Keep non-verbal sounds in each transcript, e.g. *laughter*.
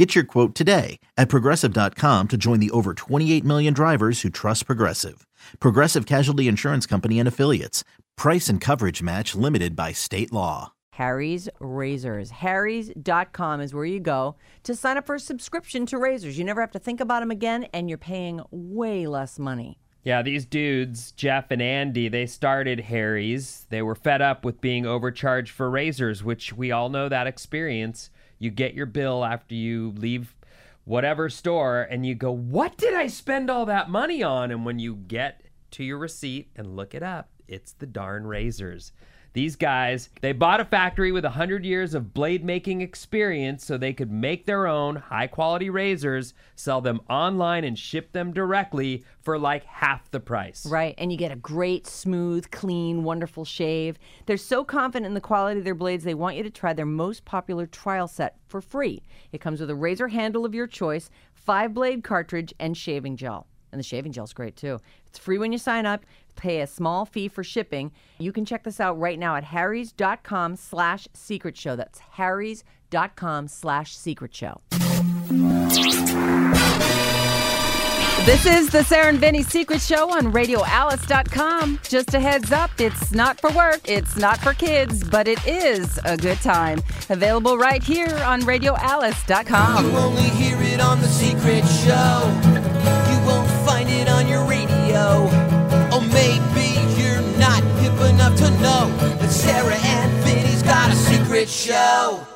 Get your quote today at progressive.com to join the over 28 million drivers who trust Progressive. Progressive Casualty Insurance Company and Affiliates. Price and coverage match limited by state law. Harry's Razors. Harry's.com is where you go to sign up for a subscription to razors. You never have to think about them again, and you're paying way less money. Yeah, these dudes, Jeff and Andy, they started Harry's. They were fed up with being overcharged for razors, which we all know that experience. You get your bill after you leave whatever store and you go, What did I spend all that money on? And when you get to your receipt and look it up, it's the darn razors. These guys, they bought a factory with 100 years of blade making experience so they could make their own high quality razors, sell them online, and ship them directly for like half the price. Right, and you get a great, smooth, clean, wonderful shave. They're so confident in the quality of their blades, they want you to try their most popular trial set for free. It comes with a razor handle of your choice, five blade cartridge, and shaving gel. And the shaving gel's great too. It's free when you sign up. Pay a small fee for shipping. You can check this out right now at harrys.com slash secret show. That's harrys.com slash secret show. This is the Sarah and Vinny Secret Show on RadioAlice.com. Just a heads up, it's not for work, it's not for kids, but it is a good time. Available right here on RadioAlice.com. You only hear it on the secret show. You won't find it on your radio. Hip to know that Sarah and Vinny's got a secret show.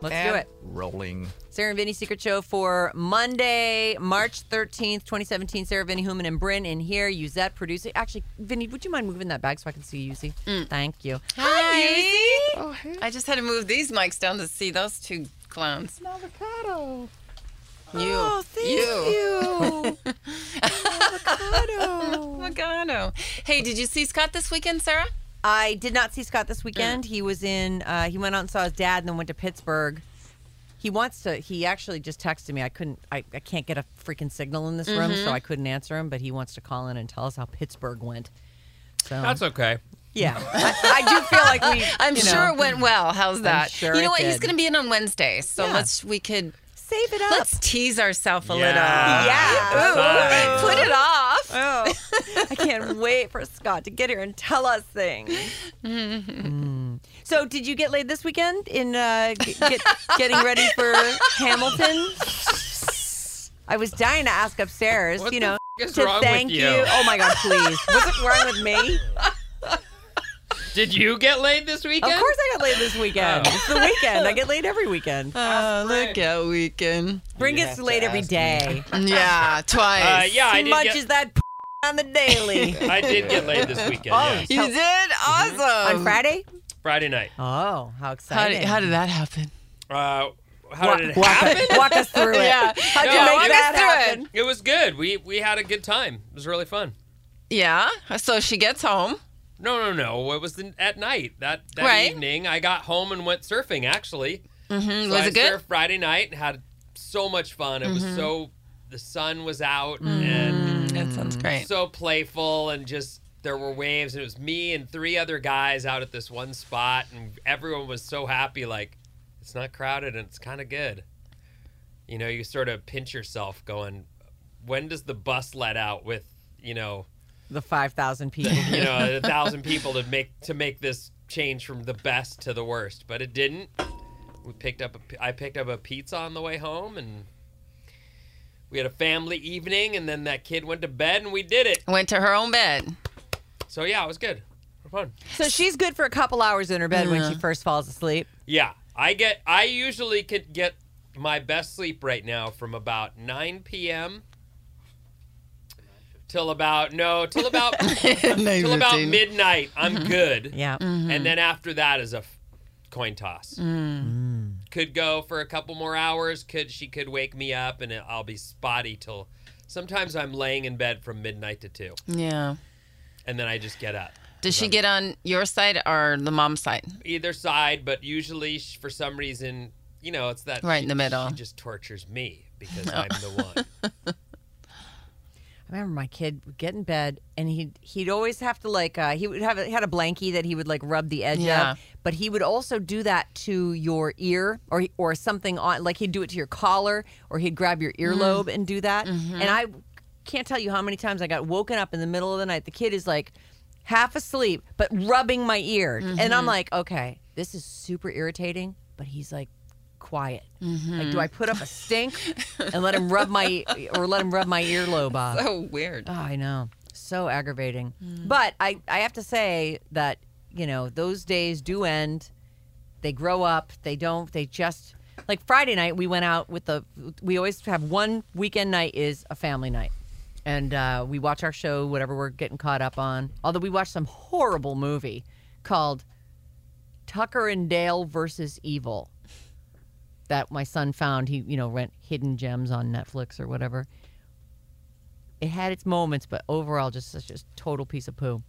Let's do it. Rolling. Sarah and Vinny Secret Show for Monday, March 13th, 2017. Sarah, Vinny, Human, and Bryn in here. Uzette producing. Actually, Vinny, would you mind moving that bag so I can see you, Yuzi? Mm. Thank you. Hi. Oh, hey. I just had to move these mics down to see those two clowns. Avocado. You. Oh, thank you. you. *laughs* Avocado. Hey, did you see Scott this weekend, Sarah? I did not see Scott this weekend. He was in, uh, he went out and saw his dad and then went to Pittsburgh. He wants to, he actually just texted me. I couldn't, I, I can't get a freaking signal in this room, so I couldn't answer him, but he wants to call in and tell us how Pittsburgh went. So, That's okay. yeah. I, I do feel like we, *laughs* I'm you sure it went well. How's that? sure you know it what? He's did. going to be in on Wednesday, so Yeah. let's we could Save it up. let's tease ourselves a Yeah. little. Yeah. Ooh, Put it off. Oh, *laughs* I can't wait for Scott to get here and tell us things. Mm. So, did you get laid this weekend in uh, g- get, getting ready for Hamilton? I was dying to ask upstairs, What you the know, f- is to wrong with thank you? Oh my God, please! What's wrong with me? *laughs* Did you get laid this weekend? Of course, I got laid this weekend. Oh. It's the weekend. I get laid every weekend. Oh, look at weekend. Bring You us have to laid every ask me. day. *laughs* Yeah, twice. Uh, yeah, I He did munches get, that on the daily. *laughs* I did get laid this weekend. Oh, yes. You did awesome On Friday? Friday night. Oh, how How exciting! did, how did that happen? Uh, how walk, did it walk, happen? us, walk us through it. *laughs* Yeah. How'd No, you make that through it. happen? It was good. We we had a good time. It was really fun. Yeah. So she gets home. No, no, no. It was the, at night that that Right. evening. I got home and went surfing. Actually, Mm-hmm. So Was I it good? Friday night and had so much fun. It was Mm-hmm. so the sun was out Mm. and That sounds great. so playful and just there were waves and it was me and three other guys out at this one spot and everyone was so happy like it's not crowded and it's kind of good. You know, you sort of pinch yourself going when does the bus let out with, you know, The 5,000 *laughs* people. you know, a thousand people to make to make this change from the best to the worst, but it didn't. We picked up. A, I picked up a pizza on the way home, and we had a family evening. And then that kid went to bed, and we did it. Went to her own bed. So yeah, it was good. Fun. so she's good for a couple hours in her bed when she first falls asleep. Yeah, I get. I usually could get my best sleep right now from about 9 p.m. till about no till about *laughs* till about midnight. I'm good. Yeah. Mm-hmm. and then after that is a f- coin toss. Mm. Mm. Could go for a couple more hours. Could she could wake me up and it- I'll be spotty till. Sometimes I'm laying in bed from midnight to two, Yeah. and then I just get up. Does she get on your side or the mom side? either side, but usually sh- for some reason, you know, it's that Right she- in the middle. She just tortures me because *laughs* I'm the one. *laughs* I remember my kid would get in bed and he'd he'd always have to like uh, he would have a, he had a blankie that he would like rub the edge Yeah. of, but he would also do that to your ear or or something on like he'd do it to your collar or he'd grab your mm. earlobe and do that. Mm-hmm. And I can't tell you how many times I got woken up in the middle of the night. The kid is like half asleep but rubbing my ear, and I'm mm-hmm. like, okay, this is super irritating, but he's like quiet. Like, do mm-hmm. I put up a stink and let him rub my *laughs* or let him rub my earlobe off? Oh, weird. Oh, I know. So aggravating. Mm. But I, I have to say that, you know, those days do end. They grow up. They don't, they just, like Friday night, we went out with the, we always have one weekend night is a family night. And uh, we watch our show, whatever we're getting caught up on. Although we watched some horrible movie called Tucker and Dale versus Evil that my son found. He, you know, rent hidden gems on Netflix or whatever it had its moments, but overall, just such a total piece of poo.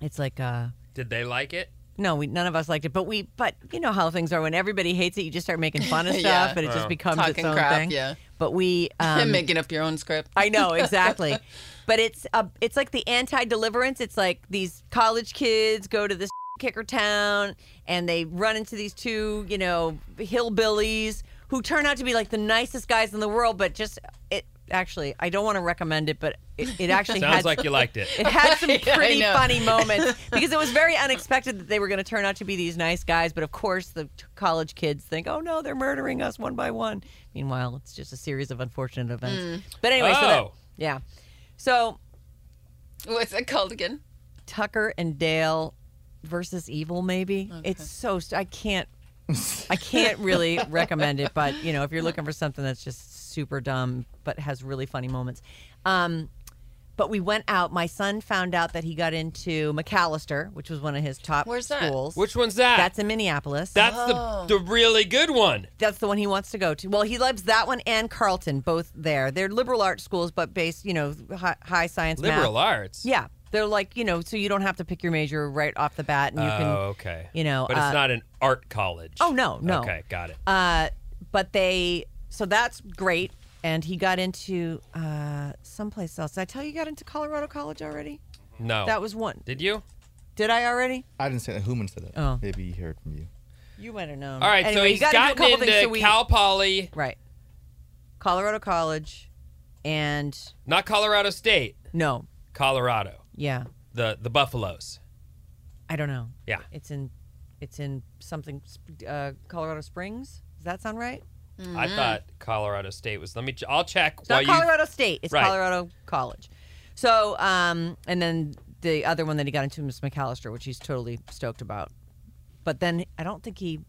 It's like, uh, Did they like it? no, we none of us liked it, but we, but you know how things are when everybody hates it, you just start making fun of *laughs* stuff, Yeah. and it just Oh. becomes Talking its own crap, thing. yeah. But we, and *laughs* um, making up your own script. I know exactly, *laughs* but it's a, it's like the anti-deliverance. It's like these college kids go to this kicker town and they run into these two, you know, hillbillies who turn out to be like the nicest guys in the world, but just it. Actually, I don't want to recommend it, but it, it actually Sounds had like you liked it. it had some *laughs* pretty know. funny *laughs* moments because it was very unexpected that they were going to turn out to be these nice guys. But of course, the t- college kids think, "Oh no, they're murdering us one by one." Meanwhile, it's just a series of unfortunate events. Mm. But anyway, so that, Oh. yeah. So What's it called again? Tucker and Dale versus Evil, maybe. It's so st- I can't. *laughs* I can't really recommend it, but you know, if you're looking for something that's just super dumb but has really funny moments. Um, but we went out. My son found out that he got into Macalester, which was one of his top Where's that? schools. Which one's that? That's in Minneapolis. That's Oh. the the really good one. That's the one he wants to go to. Well, he loves that one and Carleton, both there. They're liberal arts schools, but based, you know, high, high science math. Liberal arts. Yeah, they're like you know, so you don't have to pick your major right off the bat, and you oh, can. okay. you know, but it's uh, not an art college. Oh no, no. Okay, got it. Uh, but they, so that's great, and he got into uh someplace else. Did I tell you he got into Colorado College already? no. That was one. Did you? Did I already? I didn't say that. Human said it. Oh. Maybe he heard from you. You might have known. All right, Anyway, so he he's got into a gotten couple into things, so we- Cal Poly, right. Colorado College, and not Colorado State, no, Colorado. Yeah, The the Buffaloes. I don't know. Yeah. It's in, it's in something, uh, Colorado Springs. Does that sound right? I thought Colorado State was. Let me. ch- I'll check. It's not while you- Colorado State. It's Right. Colorado College. So, um, and then the other one that he got into was Macalester, which he's totally stoked about. But then I don't think he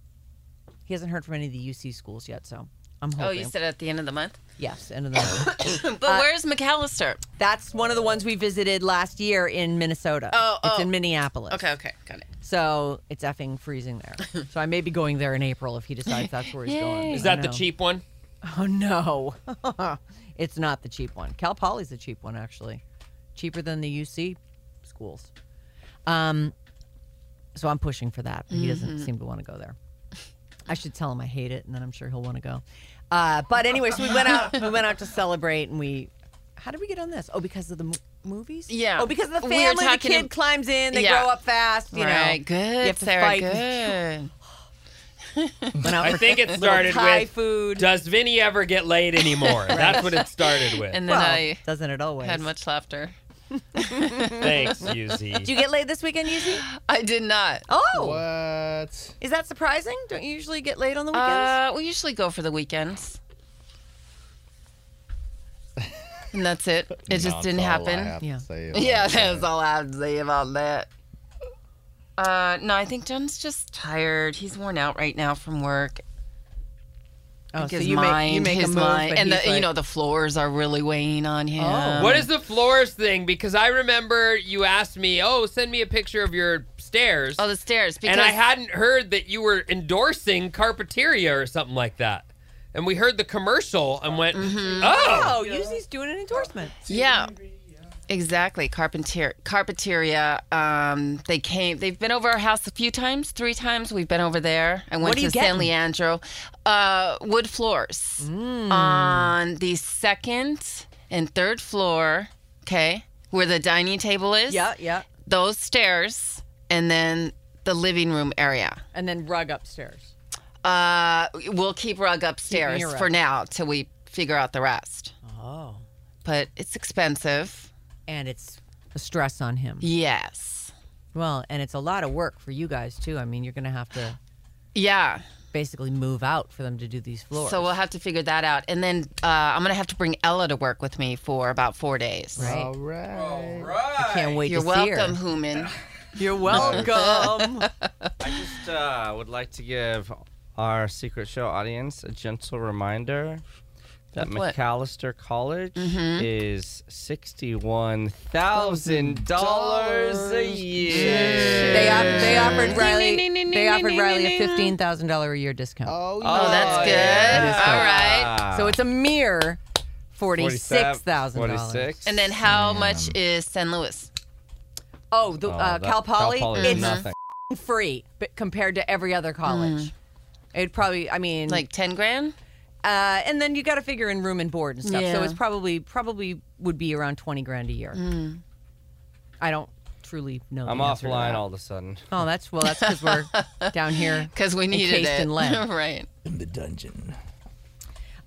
he hasn't heard from any of the UC schools yet. So I'm hoping. Oh, you said at the end of the month. yes, end of the month. *coughs* But where's Macalester? That's one of the ones we visited last year in Minnesota. Oh, it's oh. in Minneapolis. Okay, okay, got it. So it's effing freezing there. *laughs* so I may be going there in April if he decides that's where he's going. Is that the cheap one? Oh no, *laughs* it's not the cheap one. Cal Poly's the cheap one, actually, cheaper than the UC schools. Um, so I'm pushing for that, but he doesn't seem to want to go there. I should tell him I hate it, and then I'm sure he'll want to go. Uh, but anyway, so we went out. We went out to celebrate, and we. How did we get on this? Oh, because of the mo- movies. Yeah. Oh, because of the We were family. the talking kid ab- climbs in. They Yeah. grow up fast. You right, know. good, You have to Sarah, fight. good. Went *gasps* I think it *laughs* started Thai with. food. Does Vinny ever get laid anymore? *laughs* That's what it started with. And then well, I doesn't it always? had much laughter. Thanks, Yuzi. Did you get laid this weekend, Yuzi? I did not. Oh, What? is that surprising? Don't you usually get laid on the weekends? Uh, we usually go for the weekends. And that's it. *laughs* It just didn't that's all I happen. Yeah. Yeah, that's all I have to say about that. Uh, no, I think John's just tired. He's worn out right now from work. Oh, Like so his you mind, make you make his a move, mind, and the, he's you know the floors are really weighing on him. Oh. What is the floors thing? Because I remember you asked me, "Oh, send me a picture of your stairs," Oh, the stairs. Because and I hadn't heard that you were endorsing Carpeteria or something like that. And we heard the commercial and went, Mm-hmm. "Oh, Oh, Yuzi's doing an endorsement. yeah, Exactly, Carpenter Carpeteria. Um, they came. They've been over our house a few times, three times. We've been over there. I went What are to San getting? Leandro. Uh, wood floors Mm. on the second and third floor. Okay, where the dining table is. Yeah, yeah. Those stairs, and then the living room area. And then rug upstairs. Uh, we'll keep rug upstairs your rug. for now till we figure out the rest. Oh. But it's expensive. And it's a stress on him. Yes. Well, and it's a lot of work for you guys too. I mean, you're going to have to Yeah. basically move out for them to do these floors. So we'll have to figure that out. And then uh, I'm going to have to bring Ella to work with me for about four days. Right. All right. I can't wait You're to see her. welcome, Human. *laughs* You're welcome. *laughs* I just uh, would like to give our secret show audience a gentle reminder that Of what? Macalester College is sixty-one thousand dollars a year. they, off- they offered Riley. ding, ding, They offered Riley a ding, ding. fifteen thousand dollar a year discount. Oh, Oh, that's good. yeah. All right. So it's a mere forty six thousand dollars. Forty-six. And then how much is San Luis? Oh, the Oh, uh, Cal Poly. Cal Poly is it's nothing. free, but compared to every other college. It'd probably. I mean, Like 10 grand? Uh, and then you got to figure in room and board and stuff. So Yeah. it's probably probably would be around twenty grand a year. I don't truly know. I'm answer offline that. all of a sudden. Oh, that's well. That's because we're *laughs* down here. Because we needed Encased it. in lead. *laughs* right. in the dungeon.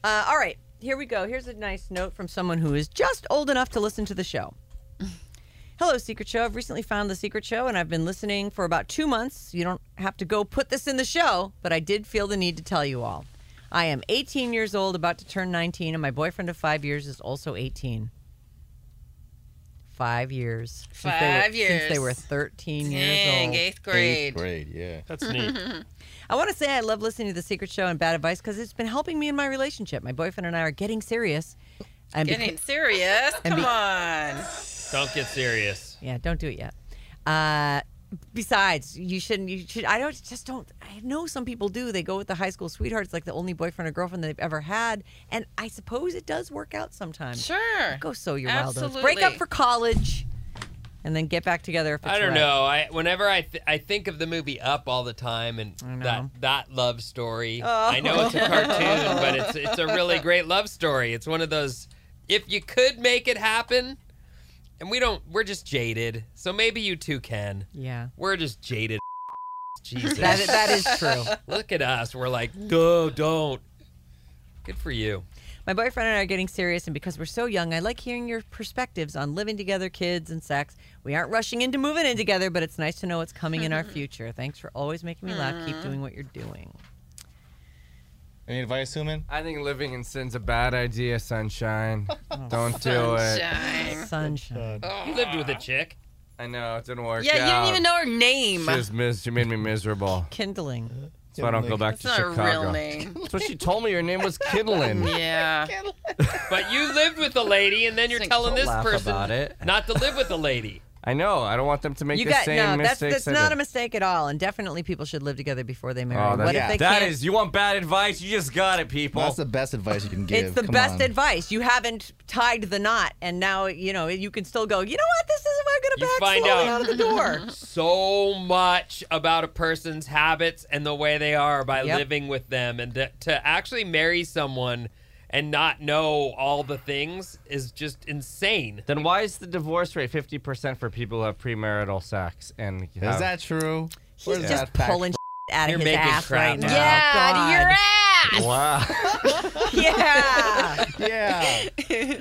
Uh, all right, here we go. Here's a nice note from someone who is just old enough to listen to the show. *laughs* Hello, Secret Show. I've recently found the Secret Show and I've been listening for about two months. You don't have to go put this in the show, but I did feel the need to tell you all. I am 18 years old, about to turn 19, and my boyfriend of five years is also 18. Five years. Since they were- Five Since they were 13 years old. eighth grade. Eighth grade, yeah. That's neat. *laughs* I want to say I love listening to the Secret Show and Bad Advice because it's been helping me in my relationship. My boyfriend and I are getting serious. And beca- Getting serious? Come be- on. Don't get serious. Yeah, don't do it yet. Uh, besides, you shouldn't. You should. I don't. Just don't. I know some people do. They go with the high school sweetheart. It's like the only boyfriend or girlfriend they've ever had, and I suppose it does work out sometimes. Sure. Go sow your wild oats. Break up for college, and then get back together if it's I don't right. know. I whenever I th- I think of the movie Up all the time and that that love story. Oh. I know it's a *laughs* cartoon, but it's it's a really great love story. It's one of those if you could make it happen, and we don't. We're just jaded, so maybe you two can. Yeah, We're just jaded. *laughs* Jesus, that that is true. look at us. We're like, no, don't. Good for you. My boyfriend and I are getting serious, and because we're so young, I like hearing your perspectives on living together, kids, and sex. We aren't rushing into moving in together, but it's nice to know what's coming in our *laughs* future. Thanks for always making me laugh. Keep doing what you're doing. Any advice, Human? I think living in sin's a bad idea, sunshine. Oh, *laughs* Don't do it. Sunshine. Sunshine. You lived with a chick. I know it didn't work Yeah, you didn't even know her name. She, was mis- she made me miserable. Kindling. That's why I don't go back That's to not Chicago. a real name. *laughs* That's what she told me. Her name was *laughs* Kidlin. Yeah. But you lived with a lady, and then you're telling this laugh person about it. not to live with a lady. I know. I don't want them to make You the got same no. That's mistakes. that's I not did. a mistake at all, and definitely people should live together before they marry. Oh, what that's, if they that can't? is- You want bad advice? You just got it, people. That's the best advice you can give. it's the Come best on. advice. You haven't tied the knot, and now you know you can still go. You know what? This isn't I'm going to back find out- out of the door. *laughs* so much about a person's habits and the way they are by Yep. living with them and to, to actually marry someone and not know all the things is just insane Then why is the divorce rate 50% for people who have premarital sex? And Is that true? He's Where's just that fact pulling out of You're his making ass crap right now. now. Yeah, out of your God. ass. Yeah. *laughs* Yeah.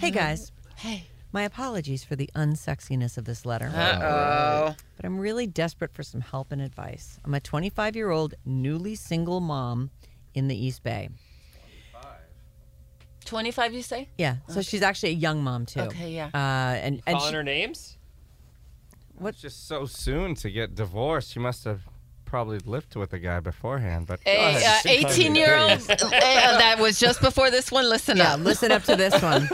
hey guys, *laughs* Hey. my apologies for the unsexiness of this letter. Uh oh. but I'm really desperate for some help and advice. I'm a 25 year old newly single mom in the East Bay. 25, you say? Yeah, so she's actually a young mom too. Okay, yeah. Uh, and and calling she, her names What's just so soon to get divorced? She must have probably lived with a guy beforehand. But go A uh, 18 year old. *laughs* that was just before this one. Listen yeah, up. listen up to this one.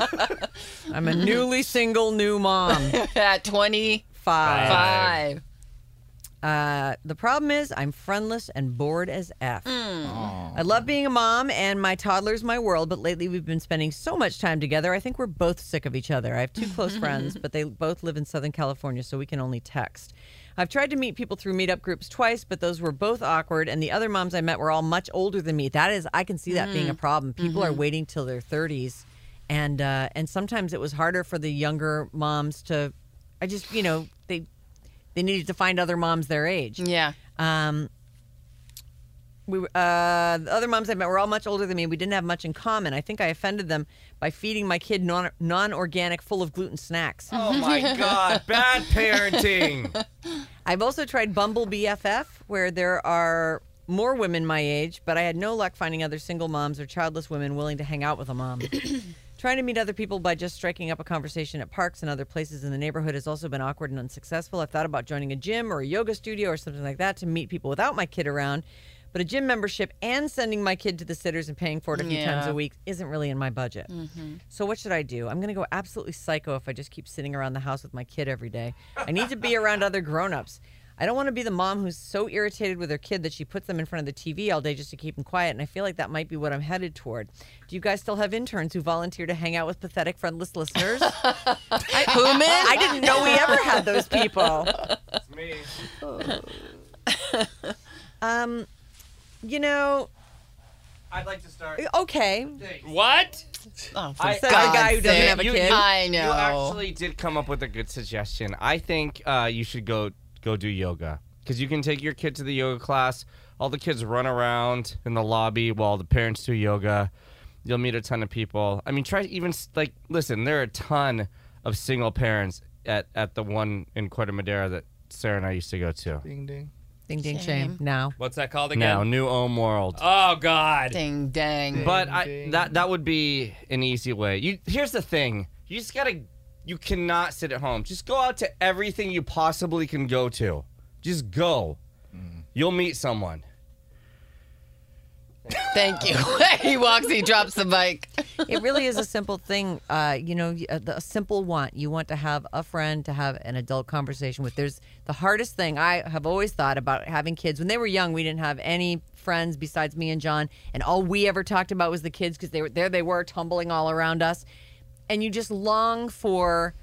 *laughs* I'm a newly single new mom. *laughs* At 25. Five. Uh, the problem is I'm friendless and bored as F. I love being a mom and my toddler's my world, but lately we've been spending so much time together. I think we're both sick of each other. I have two close friends, *laughs* but they both live in Southern California, so we can only text. I've tried to meet people through meetup groups twice, but those were both awkward, and the other moms I met were all much older than me. That is, I can see that being a problem. People are waiting till their 30s, and uh, and sometimes it was harder for the younger moms to. I just, you know, they they needed to find other moms their age. Yeah. Um, we uh, the other moms I met were all much older than me. We didn't have much in common. I think I offended them by feeding my kid non non organic, full of gluten snacks. Oh my *laughs* God, bad parenting. *laughs* I've also tried Bumble BFF, where there are more women my age, but I had no luck finding other single moms or childless women willing to hang out with a mom. *clears throat* Trying to meet other people by just striking up a conversation at parks and other places in the neighborhood has also been awkward and unsuccessful. I've thought about joining a gym or a yoga studio or something like that to meet people without my kid around. But a gym membership and sending my kid to the sitters and paying for it a few times a week isn't really in my budget. Mm-hmm. So what should I do? I'm going to go absolutely psycho if I just keep sitting around the house with my kid every day. I need to be around other grown-ups. I don't want to be the mom who's so irritated with her kid that she puts them in front of the TV all day just to keep them quiet. And I feel like that might be what I'm headed toward. Do you guys still have interns who volunteer to hang out with pathetic, friendless listeners? *laughs* I, Human? I didn't know we ever had those people. It's me. *laughs* Um, you know, I'd like to start. okay. What? Oh, for I- Said the guy who doesn't sake. have a You- kid. I know. You actually did come up with a good suggestion. I think uh, you should go go do yoga because you can take your kid to the yoga class. All the kids run around in the lobby while the parents do yoga. You'll meet a ton of people. I mean, try even like listen. There are a ton of single parents at at the one in Corte Madera that Sarah and I used to go to. Ding ding. Ding, ding, Shame. shame. Now. What's that called again? Now, New Ohm World. Oh God. Ding dang. But I, ding. that that would be an easy way. You here's the thing: you just gotta, you cannot sit at home. Just go out to everything you possibly can go to. Just go. You'll meet someone. Thank you. he walks, he drops the mic. it really is a simple thing. Uh, you know, y- a, a simple want. You want to have a friend to have an adult conversation with. There's the hardest thing I have always thought about having kids. When they were young, we didn't have any friends besides me and John, and all we ever talked about was the kids because they were there. They were tumbling all around us, and you just long for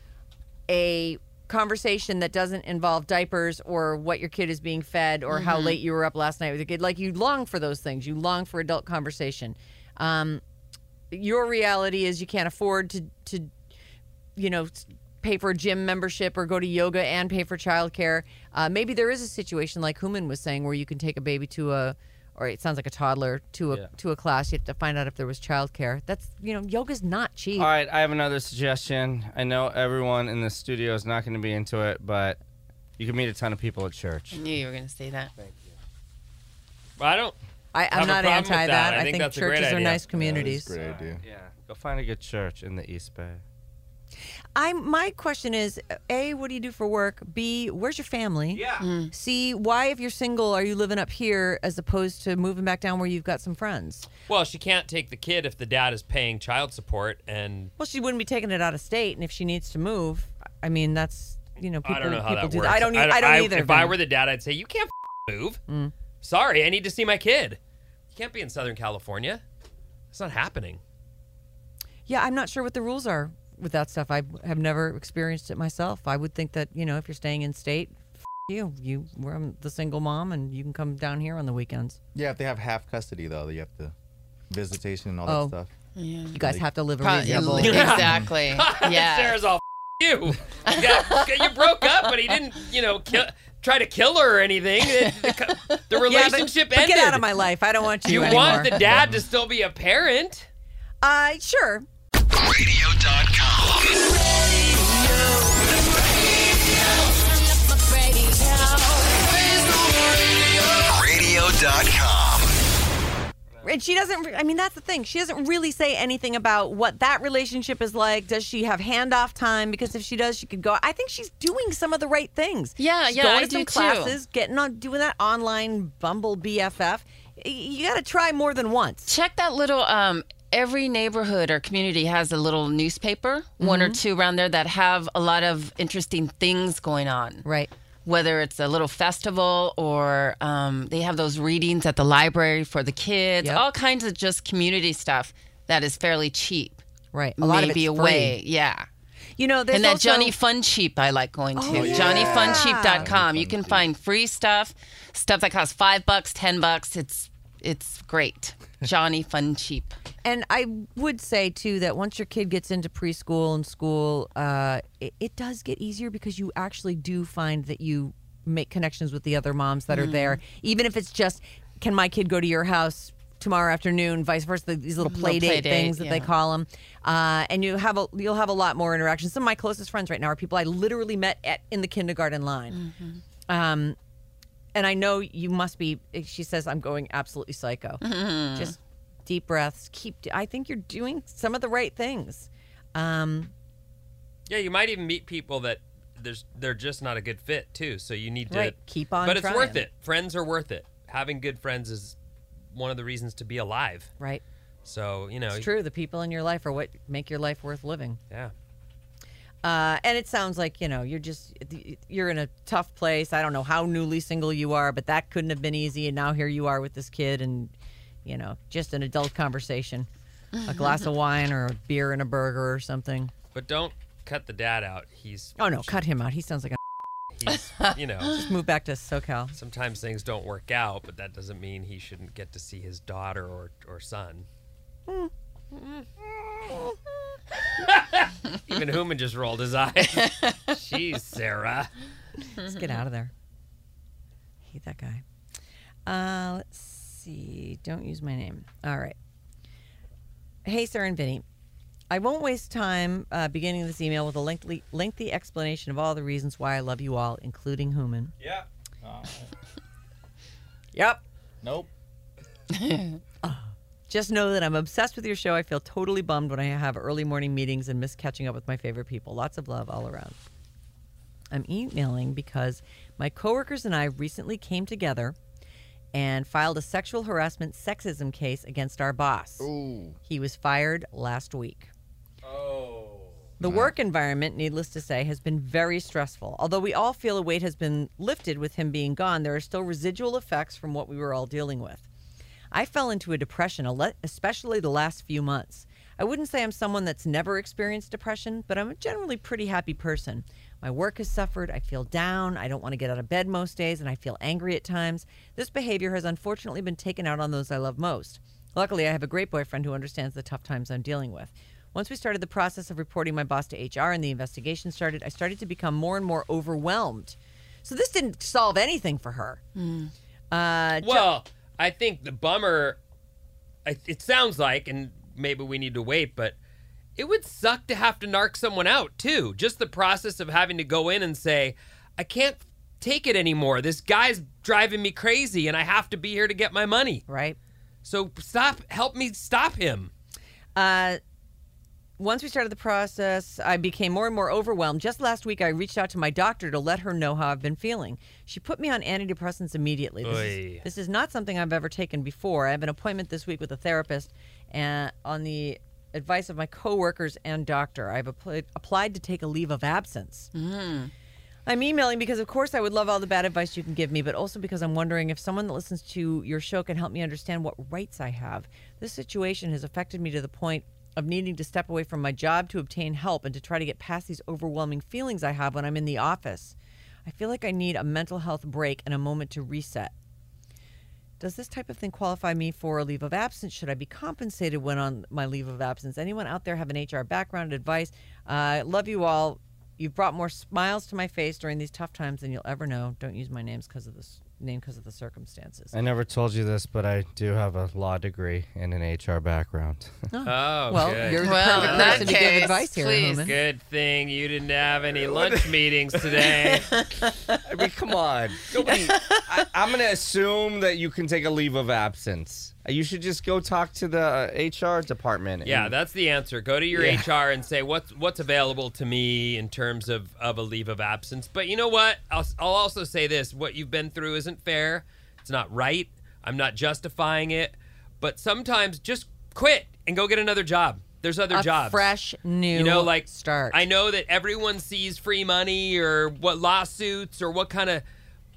a conversation that doesn't involve diapers or what your kid is being fed or how late you were up last night with your kid. Like you long for those things. You long for adult conversation. Um, your reality is you can't afford to to you know pay for a gym membership or go to yoga and pay for childcare. Uh, maybe there is a situation like Human was saying where you can take a baby to a or it sounds like a toddler to a Yeah. to a class. You have to find out if there was childcare. That's you know yoga's not cheap. All right, I have another suggestion. I know everyone in the studio is not going to be into it, but you can meet a ton of people at church. I knew you were going to say that. Thank you. I don't. I, I'm a not problem with anti that. that. I I think think, that's a great churches are idea. nice That is communities. a great idea. Yeah, go find a good church in the East Bay. I'm my question is A, what do you do for work? B, where's your family? Yeah. C, why if you're single are you living up here as opposed to moving back down where you've got some friends? Well, she can't take the kid if the dad is paying child support, and Well, she wouldn't be taking it out of state and if she needs to move, I mean that's you know people I don't know how that do works. that. I don't e- I, don't either. If I were the dad, I'd say you can't f- move. Mm. Sorry, I need to see my kid. You can't be in Southern California. It's not happening. Yeah, I'm not sure what the rules are with that stuff. I have never experienced it myself. I would think that, you know, if you're staying in state, f- you, you, we're I'm the single mom and you can come down here on the weekends. Yeah, if they have half custody though, you have to visitation and all Oh. that stuff. Yeah. You guys have to live a Probably, reasonable. *laughs* exactly. *laughs* yeah. Sarah's all "F- you. You, got- *laughs* you broke up, but he didn't, you know, kill, try to kill her or anything. The, the, the Yeah, but- relationship but, ended. get out of my life. I don't want you, you anymore. want the dad to still be a parent. Uh, sure. Radio.com. And she doesn't, I mean, that's the thing. She doesn't really say anything about what that relationship is like. Does she have handoff time? Because if she does, she could go. I think she's doing some of the right things. Yeah, she's yeah, going I to some do too. classes, getting on, doing that online Bumble BFF. You got to try more than once. Check that little. Um, every neighborhood or community has a little newspaper, one Mm-hmm. or two around there that have a lot of interesting things going on. Right. whether it's a little festival or um, they have those readings at the library for the kids, Yep. all kinds of just community stuff that is fairly cheap. Right. A lot Maybe of it's away, free. yeah. You know, there's and that also, Johnny Funcheap I like going to. Oh, yeah. JohnnyFuncheap.com. You can find free stuff, stuff that costs five bucks, ten bucks. It's it's great. Johnny Funcheap. And I would say too that once your kid gets into preschool and school, uh, it, it does get easier because you actually do find that you make connections with the other moms that are there, even if it's just, can my kid go to your house? Tomorrow afternoon, vice versa. These little play Little date play date, things that they call them, uh, and you have a you'll have a lot more interactions. Some of my closest friends right now are people I literally met at in the kindergarten line. Mm-hmm. Um, and I know you must be. She says I'm going absolutely psycho. Mm-hmm. Just deep breaths. Keep. I think you're doing some of the right things. Um, Yeah, you might even meet people that there's they're just not a good fit too. So you need to Right. Keep on But it's worth it. Friends are worth it. Having good friends is one of the reasons to be alive. right. So you know, It's true. The people in your life are what make your life worth living. yeah. Uh, and it sounds like you know you're just you're in a tough place. I don't know how newly single you are, but that couldn't have been easy. And now here you are with this kid, and you know just an adult conversation, a glass of *laughs* wine or a beer and a burger or something. But don't cut the dad out. He's Oh no, cut him out. He sounds like a *laughs* he's you know. *laughs* Just move back to SoCal. Sometimes things don't work out, but that doesn't mean he shouldn't get to see his daughter or, or son. *laughs* Even Human just rolled his eyes. *laughs* Jeez, Sarah. Let's get out of there. Hate that guy. Uh, let's see. Don't use my name. All right. Hey, Sarah and Vinny. I won't waste time uh, beginning this email with a lengthy, lengthy explanation of all the reasons why I love you all, including Human. Yeah. *laughs* Yep. Nope. Just know that I'm obsessed with your show. I feel totally bummed when I have early morning meetings and miss catching up with my favorite people. Lots of love all around. I'm emailing because my coworkers and I recently came together and filed a sexual harassment sexism case against our boss. Ooh. He was fired last week. Oh. The work environment, needless to say, has been very stressful. Although we all feel a weight has been lifted with him being gone, there are still residual effects from what we were all dealing with. I fell into a depression, especially the last few months. I wouldn't say I'm someone that's never experienced depression, but I'm a generally pretty happy person. My work has suffered. I feel down. I don't want to get out of bed most days, and I feel angry at times. This behavior has unfortunately been taken out on those I love most. Luckily, I have a great boyfriend who understands the tough times I'm dealing with. Once we started the process of reporting my boss to HR and the investigation started, I started to become more and more overwhelmed. So this didn't solve anything for her. Uh, Jo- Well, I think the bummer, it sounds like, and maybe we need to wait, but it would suck to have to narc someone out too. Just the process of having to go in and say, I can't take it anymore. This guy's driving me crazy and I have to be here to get my money. right? So stop, help me stop him. Uh, once we started the process, I became more and more overwhelmed. Just last week, I reached out to my doctor to let her know how I've been feeling. She put me on antidepressants immediately. This, is, this is not something I've ever taken before. I have an appointment this week with a therapist, and on the advice of my coworkers and doctor, I've applied, applied to take a leave of absence. Mm. I'm emailing because, of course, I would love all the bad advice you can give me, but also because I'm wondering if someone that listens to your show can help me understand what rights I have. This situation has affected me to the point of needing to step away from my job to obtain help and to try to get past these overwhelming feelings I have when I'm in the office. I feel like I need a mental health break and a moment to reset. Does this type of thing qualify me for a leave of absence? Should I be compensated when on my leave of absence? Anyone out there have an HR background advice? Uh, love you all. You've brought more smiles to my face during these tough times than you'll ever know. Don't use my names because of this name because of the circumstances. I never told you this, but I do have a law degree and an HR background. *laughs* Oh, well, good. you're the Well, perfect in that person to give advice here, please. Human. Good thing you didn't have any lunch meetings *laughs* today. I mean, come on. Nobody, I, I'm going to assume that you can take a leave of absence. Uh, You should just go talk to the uh, HR department. Yeah, that's the answer. Go to your Yeah. HR and say what's what's available to me in terms of, of a leave of absence. But you know what? I'll, I'll also say this: what you've been through isn't fair. It's not right. I'm not justifying it. But sometimes just quit and go get another job. There's other a jobs. fresh new you know, like start. I know that everyone sees free money or what lawsuits or what kind of.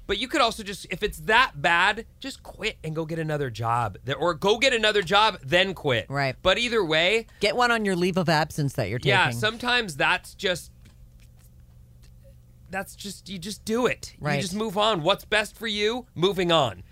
But you could also just, if it's that bad, just quit and go get another job, or go get another job then quit. Right. But either way, Get one on your leave of absence that you're taking. yeah, sometimes that's just that's just you just do it. Right. You just move on. What's best for you? Moving on.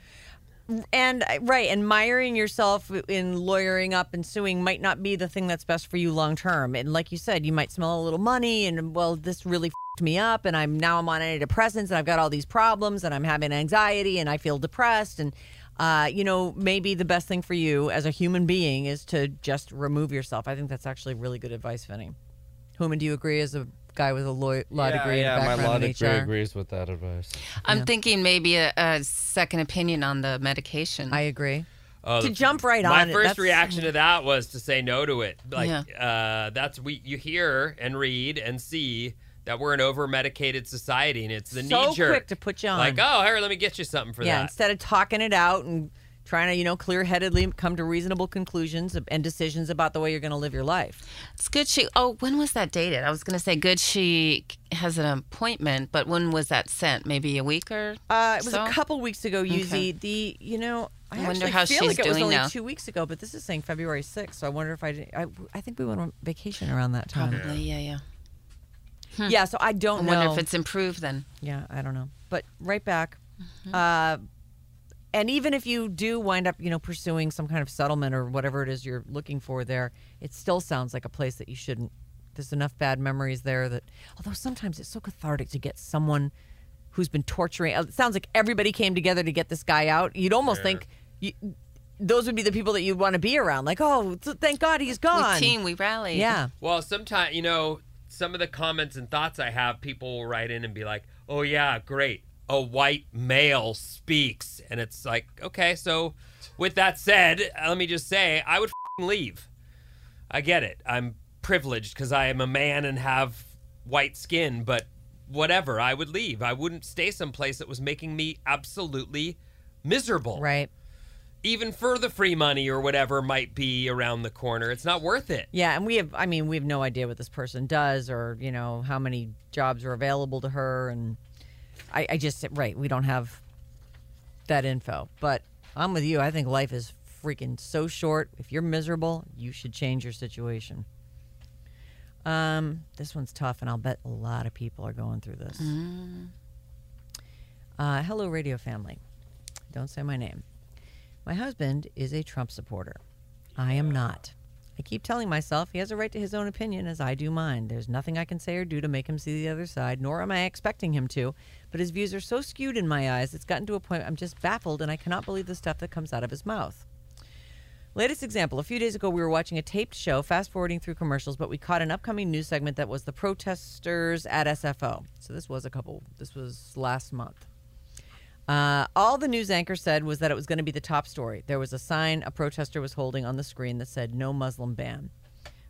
and uh, right, and miring yourself in lawyering up and suing might not be the thing that's best for you long term. And like you said, you might smell a little money, and well, this really fed me up, and I'm now I'm on antidepressants, and I've got all these problems, and I'm having anxiety, and I feel depressed, and uh, you know, maybe the best thing for you as a human being is to just remove yourself. I think that's actually really good advice, Vinny. Human, do you agree as a guy with a law, law yeah, degree yeah, and a my law in degree HR? agrees with that advice. I'm thinking maybe a, a second opinion on the medication. I agree. Oh, To the- jump right my on it, first that's- reaction to that was to say no to it. Like Yeah. uh, that's we you hear and read and see that we're an over medicated society and it's the So knee jerk. quick to put you on. Like oh here let me get you something for yeah, that. instead of talking it out and trying to, you know, clear headedly come to reasonable conclusions and decisions about the way you're going to live your life. It's good she. Oh, when was that dated? I was going to say good she has an appointment, but when was that sent? Maybe a week or Uh, it was so? a couple weeks ago, Okay. Uzi. The, you know, I, I wonder how feel she's like it was only now. two weeks ago, but this is saying February 6th. So I wonder if I did. I, I think we went on vacation around that time. Probably, yeah, yeah. Yeah, so I I don't wonder know. if it's improved then. Yeah, I don't know. But right back. Mm-hmm. Uh, and even if you do wind up, you know, pursuing some kind of settlement or whatever it is you're looking for there, it still sounds like a place that you shouldn't. There's enough bad memories there that, although sometimes it's so cathartic to get someone who's been torturing. It sounds like everybody came together to get this guy out. You'd almost think you, those would be the people that you'd want to be around. Like, oh, thank God he's gone. We team, we rally. Yeah. Well, sometimes you know some of the comments and thoughts I have, people will write in and be like, "Oh yeah, great, a white male speaks," and it's like, okay, so with that said, let me just say, I would fing leave. I get it. I'm privileged because I am a man and have white skin, but whatever, I would leave. I wouldn't stay someplace that was making me absolutely miserable. Right. Even for the free money or whatever might be around the corner, it's not worth it. Yeah, and we have I mean, we have no idea what this person does or, you know, how many jobs are available to her and I, I just right, we don't have that info. But I'm with you. I think life is freaking so short. If you're miserable, you should change your situation. Um, this one's tough and I'll bet a lot of people are going through this. Uh, hello radio family. Don't say my name. My husband is a Trump supporter. I am not. I keep telling myself he has a right to his own opinion as I do mine. There's nothing I can say or do to make him see the other side, nor am I expecting him to. But his views are so skewed in my eyes, it's gotten to a point I'm just baffled and I cannot believe the stuff that comes out of his mouth. Latest example a few days ago, we were watching a taped show, fast forwarding through commercials, but we caught an upcoming news segment that was the protesters at SFO. So this was a couple, this was last month. Uh, all the news anchor said was that it was going to be the top story. There was a sign a protester was holding on the screen that said "No Muslim ban."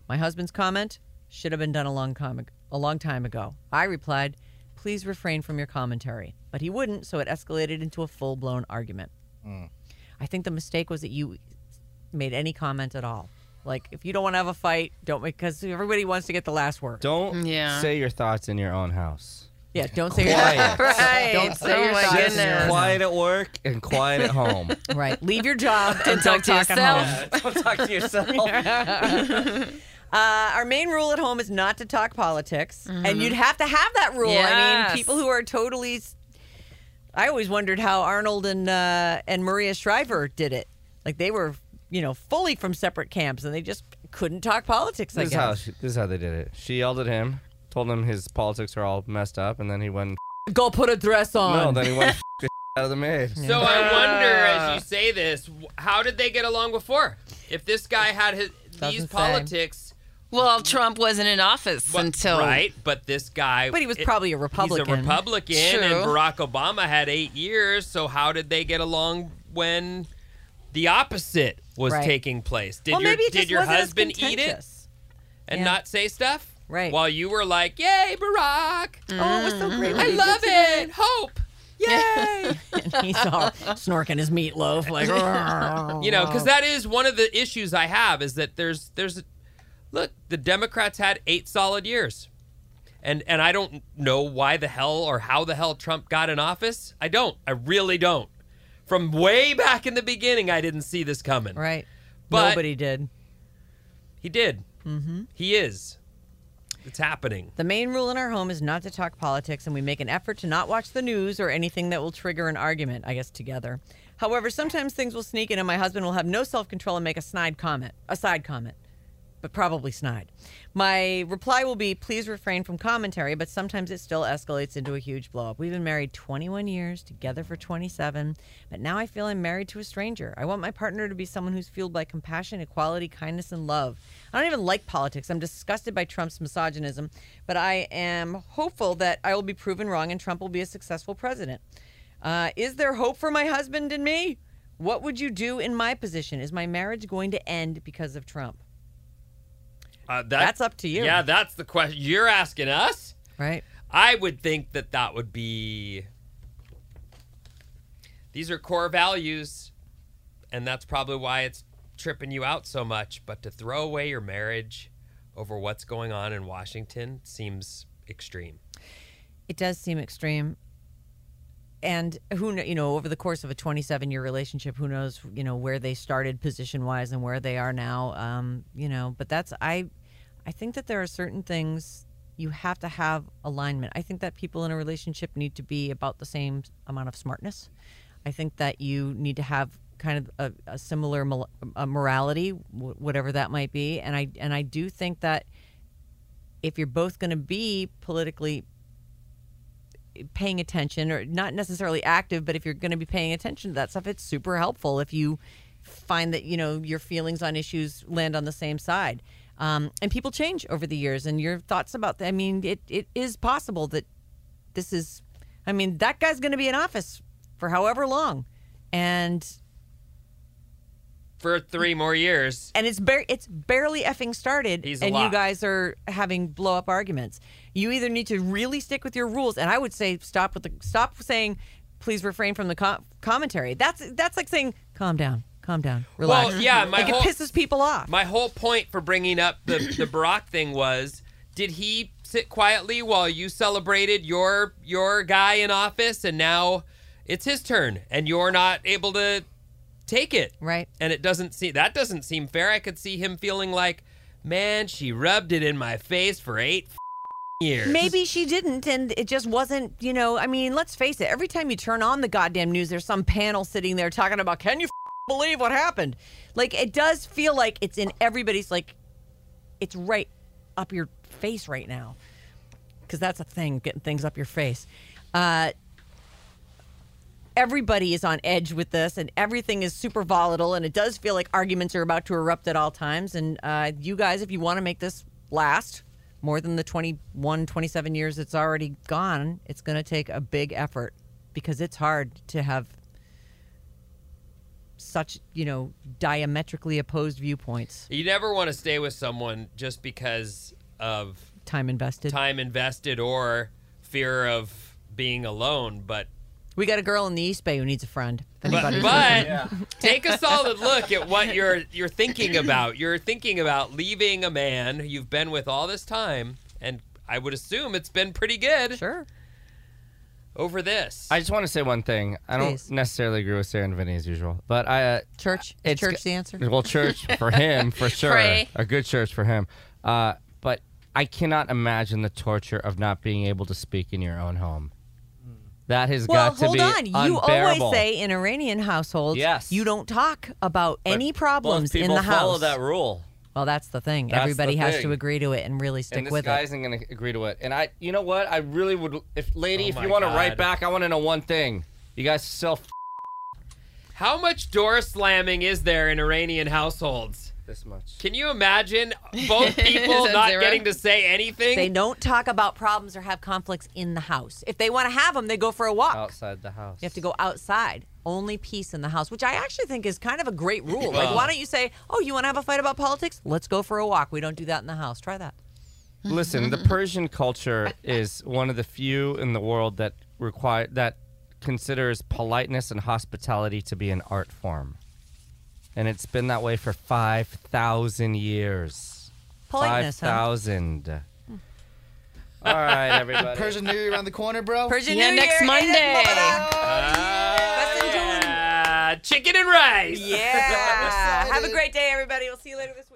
My husband's comment should have been done a long time ag- a long time ago. I replied, "Please refrain from your commentary," but he wouldn't, so it escalated into a full blown argument. I think the mistake was that you made any comment at all. Like, if you don't want to have a fight, don't because everybody wants to get the last word. Don't Yeah. say your thoughts in your own house. Yeah, don't say Quiet. Right. Don't say oh your my thoughts. Just goodness. quiet at work and quiet at home. *laughs* right. Leave your job and talk don't to talk at yourself. Don't talk to yourself. *laughs* *laughs* Uh, our main rule at home is not to talk politics, and you'd have to have that rule. I mean, people who are totally. I always wondered how Arnold and uh, and Maria Shriver did it. Like they were, you know, fully from separate camps, and they just couldn't talk politics. I This is how guess. she, this is how they did it. She yelled at him, told him his politics are all messed up, and then he went. *laughs* Go put a dress on. No, then he went *laughs* the out of the maid. So I wonder, as you say this, how did they get along before? If this guy had his, these Doesn't say. politics, Well, Trump wasn't in office well, until right? But this guy, But he was it- probably a Republican. He's Republican. a Republican, True. and Barack Obama had eight years. So how did they get along when the opposite was Right. taking place? Did well, your maybe it did just your wasn't husband eat it and Yeah. not say stuff? Right. While you were like, "Yay, Barack! Oh, it was so great. I love did today." it. Hope, *laughs* yay!" and he's all snorking his meatloaf, like *laughs* you know because that is one of the issues i have is that there's there's look, the Democrats had eight solid years. And and I don't know why the hell or how the hell Trump got in office. I don't. I really don't. From way back in the beginning, I didn't see this coming. Right. But- Nobody did. He did. Mm-hmm. He is. It's happening. The main rule in our home is not to talk politics, and we make an effort to not watch the news or anything that will trigger an argument, I guess, together. However, sometimes things will sneak in, and my husband will have no self control and make a snide comment, a side comment, but probably snide. My reply will be, please refrain from commentary, but sometimes it still escalates into a huge blowup. We've been married 21 years, together for 27, but now I feel I'm married to a stranger. I want my partner to be someone who's fueled by compassion, equality, kindness, and love. I don't even like politics. I'm disgusted by Trump's misogynism, but I am hopeful that I will be proven wrong and Trump will be a successful president. Uh, is there hope for my husband and me? What would you do in my position? Is my marriage going to end because of Trump? Uh, that- That's up to you. Yeah, that's the question. You're asking us? Right? I would think that that would be. These are core values, and that's probably why it's tripping you out so much. But to throw away your marriage over what's going on in Washington seems extreme. It does seem extreme. And who you know, over the course of a 27 year relationship, who knows, you know, where they started position wise and where they are now. Um, you know, but that's I, I think that there are certain things you have to have alignment. I think that people in a relationship need to be about the same amount of smartness. I think that you need to have kind of a, a similar a morality, wh- whatever that might be. And I and I do think that if you're both going to be politically paying attention or not necessarily active but if you're going to be paying attention to that stuff it's super helpful if you find that you know your feelings on issues land on the same side um, and people change over the years and your thoughts about that i mean it, it is possible that this is i mean that guy's going to be in office for however long and For three more years, and it's bar- it's barely effing started He's a and you guys are having blow up arguments. You either need to really stick with your rules and i would say stop with the stop saying please refrain from the co- commentary. That's that's like saying calm down calm down relax Well, yeah, my like whole- it pisses people off my whole point for bringing up the the Barack thing was: did he sit quietly while you celebrated your your guy in office, and now it's his turn, and you're not able to take it? right and it doesn't seem that doesn't seem fair. I could see him feeling like, man, she rubbed it in my face for eight years. Maybe she didn't, and it just wasn't, you know. I mean, let's face it, every time you turn on the goddamn news, there's some panel sitting there talking about, can you f- believe what happened? Like, it does feel like it's in everybody's, like, it's right up your face right now. Because that's a thing, getting things up your face. Uh, everybody is on edge with this and everything is super volatile and it does feel like arguments are about to erupt at all times and uh, you guys if you want to make this last more than the 21 27 years it's already gone it's going to take a big effort because it's hard to have such you know diametrically opposed viewpoints. You never want to stay with someone just because of time invested. time invested or fear of being alone, but. we got a girl in the east bay who needs a friend. But, but *laughs* take a solid look at what you're you're thinking about. You're thinking about leaving a man you've been with all this time, and I would assume it's been pretty good. Sure over this. I just want to say one thing. I don't Please. necessarily agree with Sarah and Vinnie as usual, but I. Uh, church is It's church g- the answer Well, church for *laughs* him for sure. Pray. A good church for him. Uh, but I cannot imagine the torture of not being able to speak in your own home. That has Well, got to be Well, hold on. You unbearable. always say in Iranian households, Yes. you don't talk about any Most problems people in the house. follow that rule. Well, that's the thing. That's Everybody the has thing. to agree to it and really stick and this with guy it. isn't going to agree to it. And I, you know what? I really would. If lady, Oh if you want to write back, I want to know one thing. You guys still How much door slamming is there in Iranian households? this much. Can you imagine *laughs* both people not zero? getting to say anything? They don't talk about problems or have conflicts in the house. If they want to have them, they go for a walk. Outside the house. You have to go outside. Only peace in the house, which I actually think is kind of a great *laughs* rule. like, why don't you say, "Oh, you want to have a fight about politics? Let's go for a walk." We don't do that in the house. Try that. Listen, the Persian culture is one of the few in the world that require that considers politeness and hospitality to be an art form. And it's been that way for 5,000 years. Politeness, huh? 5,000. All right, everybody. Persian New Year around the corner, bro. Persian Yeah, New next Year. Monday. Ah, chicken and rice. Yeah. *laughs* Have a great day, everybody. We'll see you later this week.